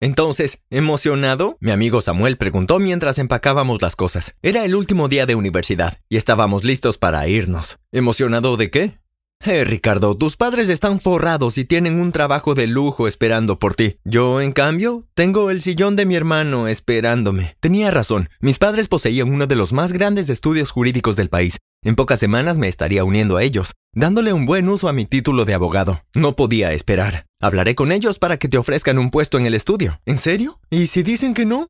Entonces, ¿emocionado? Mi amigo Samuel preguntó mientras empacábamos las cosas. Era el último día de universidad y estábamos listos para irnos. ¿Emocionado de qué? Eh, Ricardo, tus padres están forrados y tienen un trabajo de lujo esperando por ti. Yo, en cambio, tengo el sillón de mi hermano esperándome. Tenía razón, mis padres poseían uno de los más grandes estudios jurídicos del país. En pocas semanas me estaría uniendo a ellos, dándole un buen uso a mi título de abogado. No podía esperar. Hablaré con ellos para que te ofrezcan un puesto en el estudio. ¿En serio? ¿Y si dicen que no?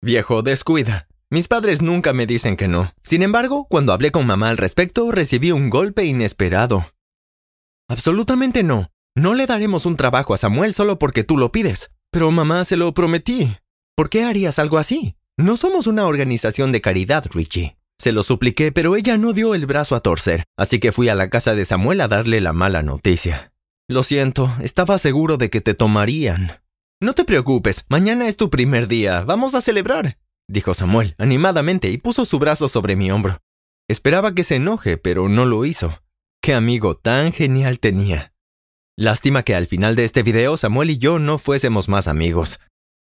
Viejo, descuida. Mis padres nunca me dicen que no. Sin embargo, cuando hablé con mamá al respecto, recibí un golpe inesperado. Absolutamente no. No le daremos un trabajo a Samuel solo porque tú lo pides. Pero mamá, se lo prometí. ¿Por qué harías algo así? No somos una organización de caridad, Richie. Se lo supliqué, pero ella no dio el brazo a torcer, así que fui a la casa de Samuel a darle la mala noticia. Lo siento, estaba seguro de que te tomarían. No te preocupes, mañana es tu primer día, vamos a celebrar, dijo Samuel animadamente y puso su brazo sobre mi hombro. Esperaba que se enoje, pero no lo hizo. Qué amigo tan genial tenía. Lástima que al final de este video Samuel y yo no fuésemos más amigos.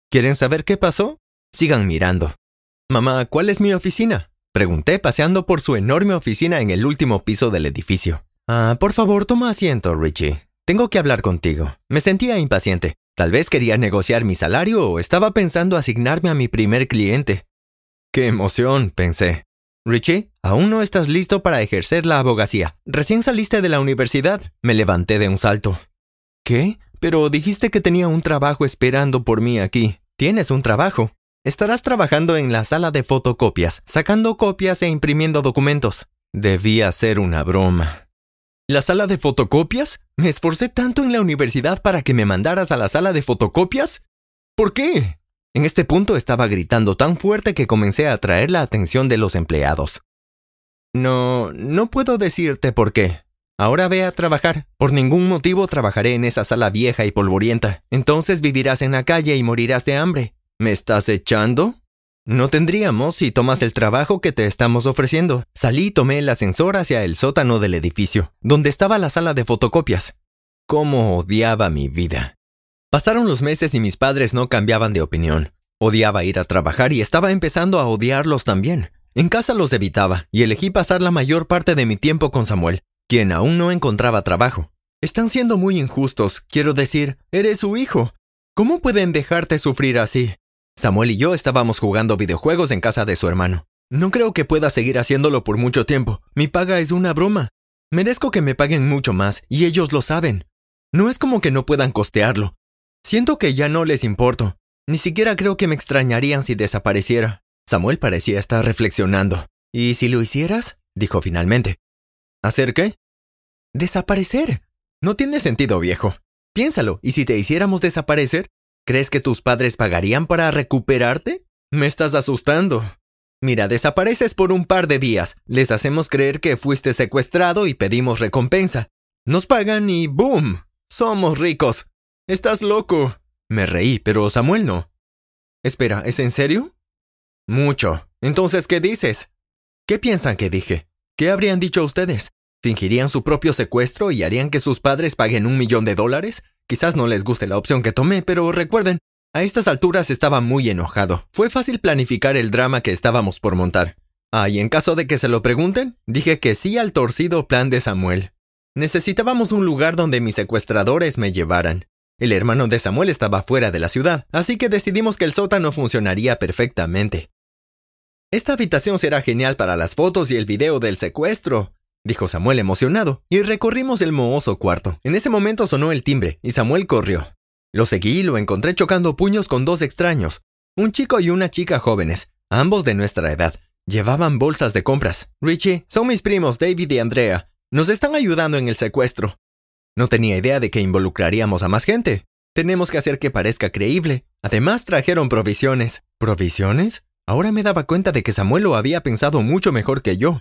¿Quieren saber qué pasó? Sigan mirando. Mamá, ¿cuál es mi oficina? Pregunté paseando por su enorme oficina en el último piso del edificio. Ah, por favor, toma asiento, Richie. Tengo que hablar contigo. Me sentía impaciente. Tal vez quería negociar mi salario o estaba pensando asignarme a mi primer cliente. ¡Qué emoción! pensé. Richie, aún no estás listo para ejercer la abogacía. Recién saliste de la universidad. Me levanté de un salto. ¿Qué? Pero dijiste que tenía un trabajo esperando por mí aquí. Tienes un trabajo. Estarás trabajando en la sala de fotocopias, sacando copias e imprimiendo documentos. Debía ser una broma. ¿La sala de fotocopias? ¿Me esforcé tanto en la universidad para que me mandaras a la sala de fotocopias? ¿Por qué? En este punto estaba gritando tan fuerte que comencé a atraer la atención de los empleados. No, no puedo decirte por qué. Ahora ve a trabajar. Por ningún motivo trabajaré en esa sala vieja y polvorienta. Entonces vivirás en la calle y morirás de hambre. ¿Me estás echando? No tendríamos si tomas el trabajo que te estamos ofreciendo. Salí y tomé el ascensor hacia el sótano del edificio, donde estaba la sala de fotocopias. Cómo odiaba mi vida. Pasaron los meses y mis padres no cambiaban de opinión. Odiaba ir a trabajar y estaba empezando a odiarlos también. En casa los evitaba y elegí pasar la mayor parte de mi tiempo con Samuel, quien aún no encontraba trabajo. Están siendo muy injustos, quiero decir, eres su hijo. ¿Cómo pueden dejarte sufrir así? Samuel y yo estábamos jugando videojuegos en casa de su hermano. No creo que pueda seguir haciéndolo por mucho tiempo. Mi paga es una broma. Merezco que me paguen mucho más, y ellos lo saben. No es como que no puedan costearlo. Siento que ya no les importo. Ni siquiera creo que me extrañarían si desapareciera. Samuel parecía estar reflexionando. ¿Y si lo hicieras? dijo finalmente. ¿Hacer qué? Desaparecer. No tiene sentido, viejo. Piénsalo, ¿y si te hiciéramos desaparecer? ¿Crees que tus padres pagarían para recuperarte? Me estás asustando. Mira, desapareces por un par de días, les hacemos creer que fuiste secuestrado y pedimos recompensa. Nos pagan y ¡boom! Somos ricos. Estás loco. Me reí, pero Samuel no. Espera, ¿es en serio? Mucho. Entonces, ¿qué dices? ¿Qué piensan que dije? ¿Qué habrían dicho ustedes? ¿Fingirían su propio secuestro y harían que sus padres paguen un millón de dólares? Quizás no les guste la opción que tomé, pero recuerden, a estas alturas estaba muy enojado. Fue fácil planificar el drama que estábamos por montar. Ah, y en caso de que se lo pregunten, dije que sí al torcido plan de Samuel. Necesitábamos un lugar donde mis secuestradores me llevaran. El hermano de Samuel estaba fuera de la ciudad, así que decidimos que el sótano funcionaría perfectamente. Esta habitación será genial para las fotos y el video del secuestro, dijo Samuel emocionado, y recorrimos el mohoso cuarto. En ese momento sonó el timbre, y Samuel corrió. Lo seguí y lo encontré chocando puños con dos extraños, un chico y una chica jóvenes, ambos de nuestra edad. Llevaban bolsas de compras. Richie, son mis primos David y Andrea. Nos están ayudando en el secuestro. No tenía idea de que involucraríamos a más gente. Tenemos que hacer que parezca creíble. Además trajeron provisiones. ¿Provisiones? Ahora me daba cuenta de que Samuel lo había pensado mucho mejor que yo.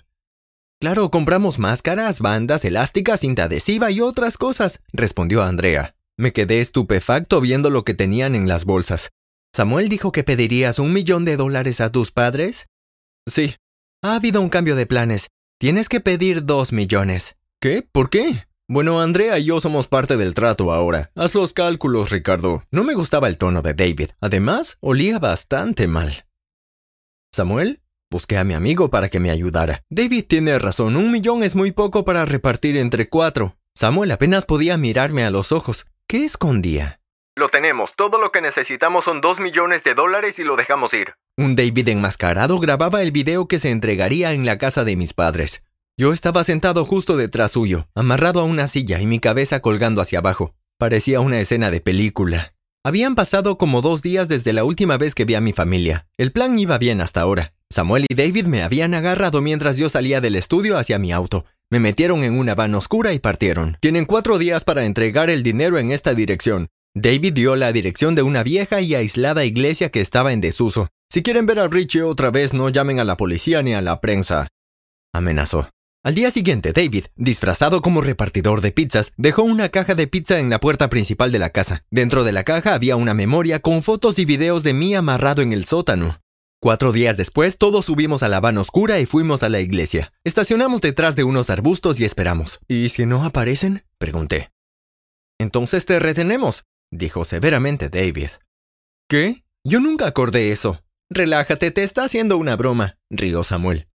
Claro, compramos máscaras, bandas elásticas, cinta adhesiva y otras cosas, respondió Andrea. Me quedé estupefacto viendo lo que tenían en las bolsas. ¿Samuel dijo que pedirías un millón de dólares a tus padres? Sí. Ha habido un cambio de planes. Tienes que pedir dos millones. ¿Qué? ¿Por qué? Bueno, Andrea y yo somos parte del trato ahora. Haz los cálculos, Ricardo. No me gustaba el tono de David. Además, olía bastante mal. Samuel, busqué a mi amigo para que me ayudara. David tiene razón, un millón es muy poco para repartir entre cuatro. Samuel apenas podía mirarme a los ojos. ¿Qué escondía? Lo tenemos. Todo lo que necesitamos son dos millones de dólares y lo dejamos ir. Un David enmascarado grababa el video que se entregaría en la casa de mis padres. Yo estaba sentado justo detrás suyo, amarrado a una silla y mi cabeza colgando hacia abajo. Parecía una escena de película. Habían pasado como dos días desde la última vez que vi a mi familia. El plan iba bien hasta ahora. Samuel y David me habían agarrado mientras yo salía del estudio hacia mi auto. Me metieron en una van oscura y partieron. Tienen cuatro días para entregar el dinero en esta dirección. David dio la dirección de una vieja y aislada iglesia que estaba en desuso. Si quieren ver a Richie otra vez, no llamen a la policía ni a la prensa. Amenazó. Al día siguiente, David, disfrazado como repartidor de pizzas, dejó una caja de pizza en la puerta principal de la casa. Dentro de la caja había una memoria con fotos y videos de mí amarrado en el sótano. Cuatro días después, todos subimos a la van oscura y fuimos a la iglesia. Estacionamos detrás de unos arbustos y esperamos. ¿Y si no aparecen? pregunté. Entonces te retenemos dijo severamente David. ¿Qué? Yo nunca acordé eso. Relájate, te está haciendo una broma, rió Samuel.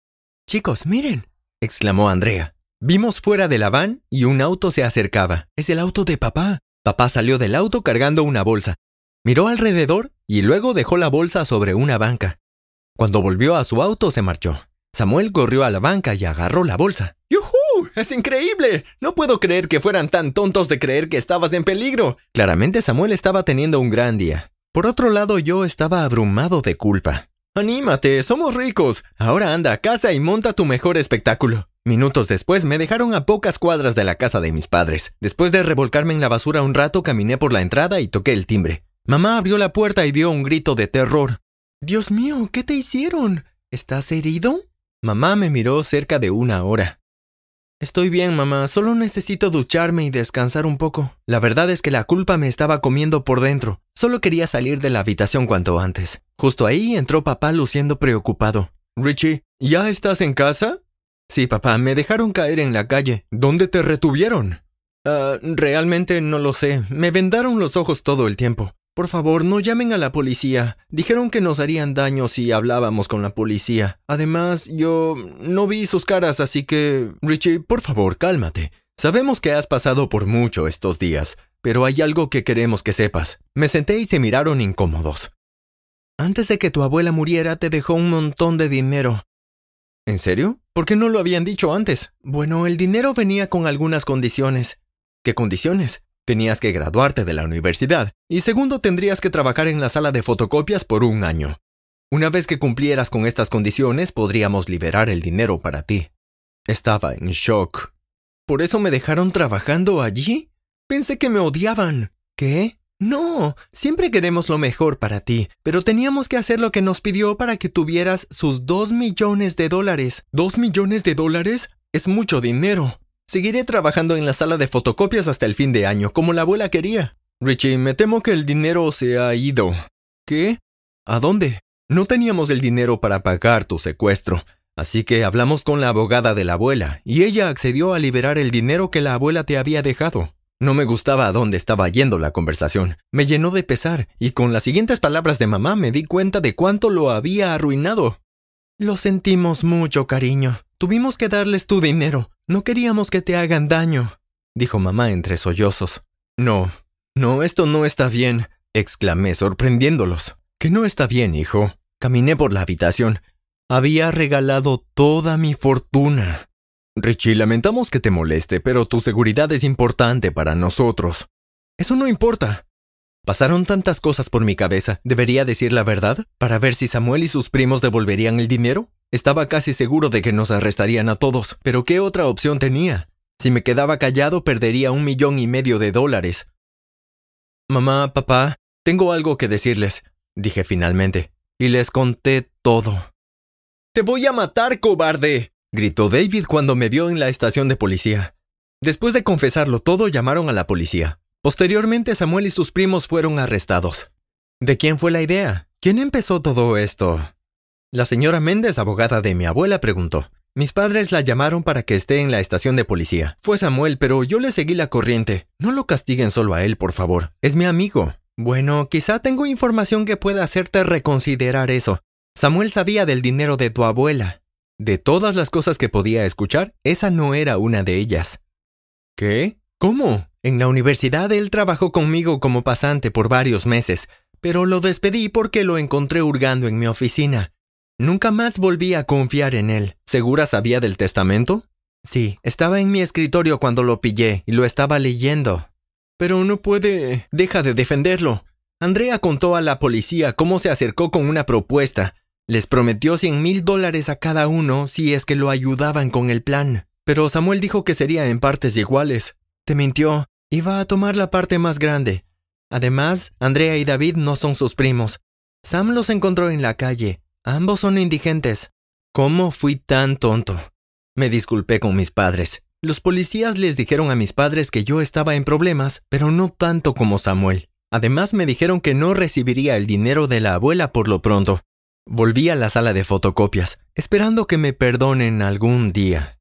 Chicos, miren, exclamó Andrea. Vimos fuera de la van y un auto se acercaba. Es el auto de papá. Papá salió del auto cargando una bolsa. Miró alrededor y luego dejó la bolsa sobre una banca. Cuando volvió a su auto se marchó. Samuel corrió a la banca y agarró la bolsa. ¡Es increíble! No puedo creer que fueran tan tontos de creer que estabas en peligro. Claramente Samuel estaba teniendo un gran día. Por otro lado, yo estaba abrumado de culpa. Anímate, somos ricos. Ahora anda a casa y monta tu mejor espectáculo. Minutos después me dejaron a pocas cuadras de la casa de mis padres. Después de revolcarme en la basura un rato, caminé por la entrada y toqué el timbre. Mamá abrió la puerta y dio un grito de terror. Dios mío, ¿qué te hicieron? ¿Estás herido? Mamá me miró cerca de una hora. Estoy bien, mamá, solo necesito ducharme y descansar un poco. La verdad es que la culpa me estaba comiendo por dentro. Solo quería salir de la habitación cuanto antes. Justo ahí entró papá luciendo preocupado. Richie, ¿ya estás en casa? Sí, papá, me dejaron caer en la calle. ¿Dónde te retuvieron? Ah, realmente no lo sé. Me vendaron los ojos todo el tiempo. Por favor, no llamen a la policía. Dijeron que nos harían daño si hablábamos con la policía. Además, yo no vi sus caras, así que... Richie, por favor, cálmate. Sabemos que has pasado por mucho estos días, pero hay algo que queremos que sepas. Me senté y se miraron incómodos. Antes de que tu abuela muriera, te dejó un montón de dinero. ¿En serio? ¿Por qué no lo habían dicho antes? Bueno, el dinero venía con algunas condiciones. ¿Qué condiciones? Tenías que graduarte de la universidad y segundo tendrías que trabajar en la sala de fotocopias por un año. Una vez que cumplieras con estas condiciones podríamos liberar el dinero para ti. Estaba en shock. ¿Por eso me dejaron trabajando allí? Pensé que me odiaban. ¿Qué? No, siempre queremos lo mejor para ti, pero teníamos que hacer lo que nos pidió para que tuvieras sus dos millones de dólares. ¿Dos millones de dólares? Es mucho dinero. Seguiré trabajando en la sala de fotocopias hasta el fin de año, como la abuela quería. Richie, me temo que el dinero se ha ido. ¿Qué? ¿A dónde? No teníamos el dinero para pagar tu secuestro, así que hablamos con la abogada de la abuela, y ella accedió a liberar el dinero que la abuela te había dejado. No me gustaba a dónde estaba yendo la conversación. Me llenó de pesar, y con las siguientes palabras de mamá me di cuenta de cuánto lo había arruinado. Lo sentimos mucho, cariño. Tuvimos que darles tu dinero. No queríamos que te hagan daño, dijo mamá entre sollozos. No, no, esto no está bien, exclamé sorprendiéndolos. Que no está bien, hijo. Caminé por la habitación. Había regalado toda mi fortuna. Richie, lamentamos que te moleste, pero tu seguridad es importante para nosotros. Eso no importa. Pasaron tantas cosas por mi cabeza. ¿Debería decir la verdad? ¿Para ver si Samuel y sus primos devolverían el dinero? Estaba casi seguro de que nos arrestarían a todos, pero ¿qué otra opción tenía? Si me quedaba callado perdería un millón y medio de dólares. Mamá, papá, tengo algo que decirles, dije finalmente, y les conté todo. Te voy a matar, cobarde, gritó David cuando me vio en la estación de policía. Después de confesarlo todo, llamaron a la policía. Posteriormente, Samuel y sus primos fueron arrestados. ¿De quién fue la idea? ¿Quién empezó todo esto? La señora Méndez, abogada de mi abuela, preguntó. Mis padres la llamaron para que esté en la estación de policía. Fue Samuel, pero yo le seguí la corriente. No lo castiguen solo a él, por favor. Es mi amigo. Bueno, quizá tengo información que pueda hacerte reconsiderar eso. Samuel sabía del dinero de tu abuela. De todas las cosas que podía escuchar, esa no era una de ellas. ¿Qué? ¿Cómo? En la universidad él trabajó conmigo como pasante por varios meses, pero lo despedí porque lo encontré hurgando en mi oficina. Nunca más volví a confiar en él. ¿Segura sabía del testamento? Sí, estaba en mi escritorio cuando lo pillé y lo estaba leyendo. Pero no puede... Deja de defenderlo. Andrea contó a la policía cómo se acercó con una propuesta. Les prometió cien mil dólares a cada uno si es que lo ayudaban con el plan. Pero Samuel dijo que sería en partes iguales. Te mintió. Iba a tomar la parte más grande. Además, Andrea y David no son sus primos. Sam los encontró en la calle. Ambos son indigentes. ¿Cómo fui tan tonto? Me disculpé con mis padres. Los policías les dijeron a mis padres que yo estaba en problemas, pero no tanto como Samuel. Además me dijeron que no recibiría el dinero de la abuela por lo pronto. Volví a la sala de fotocopias, esperando que me perdonen algún día.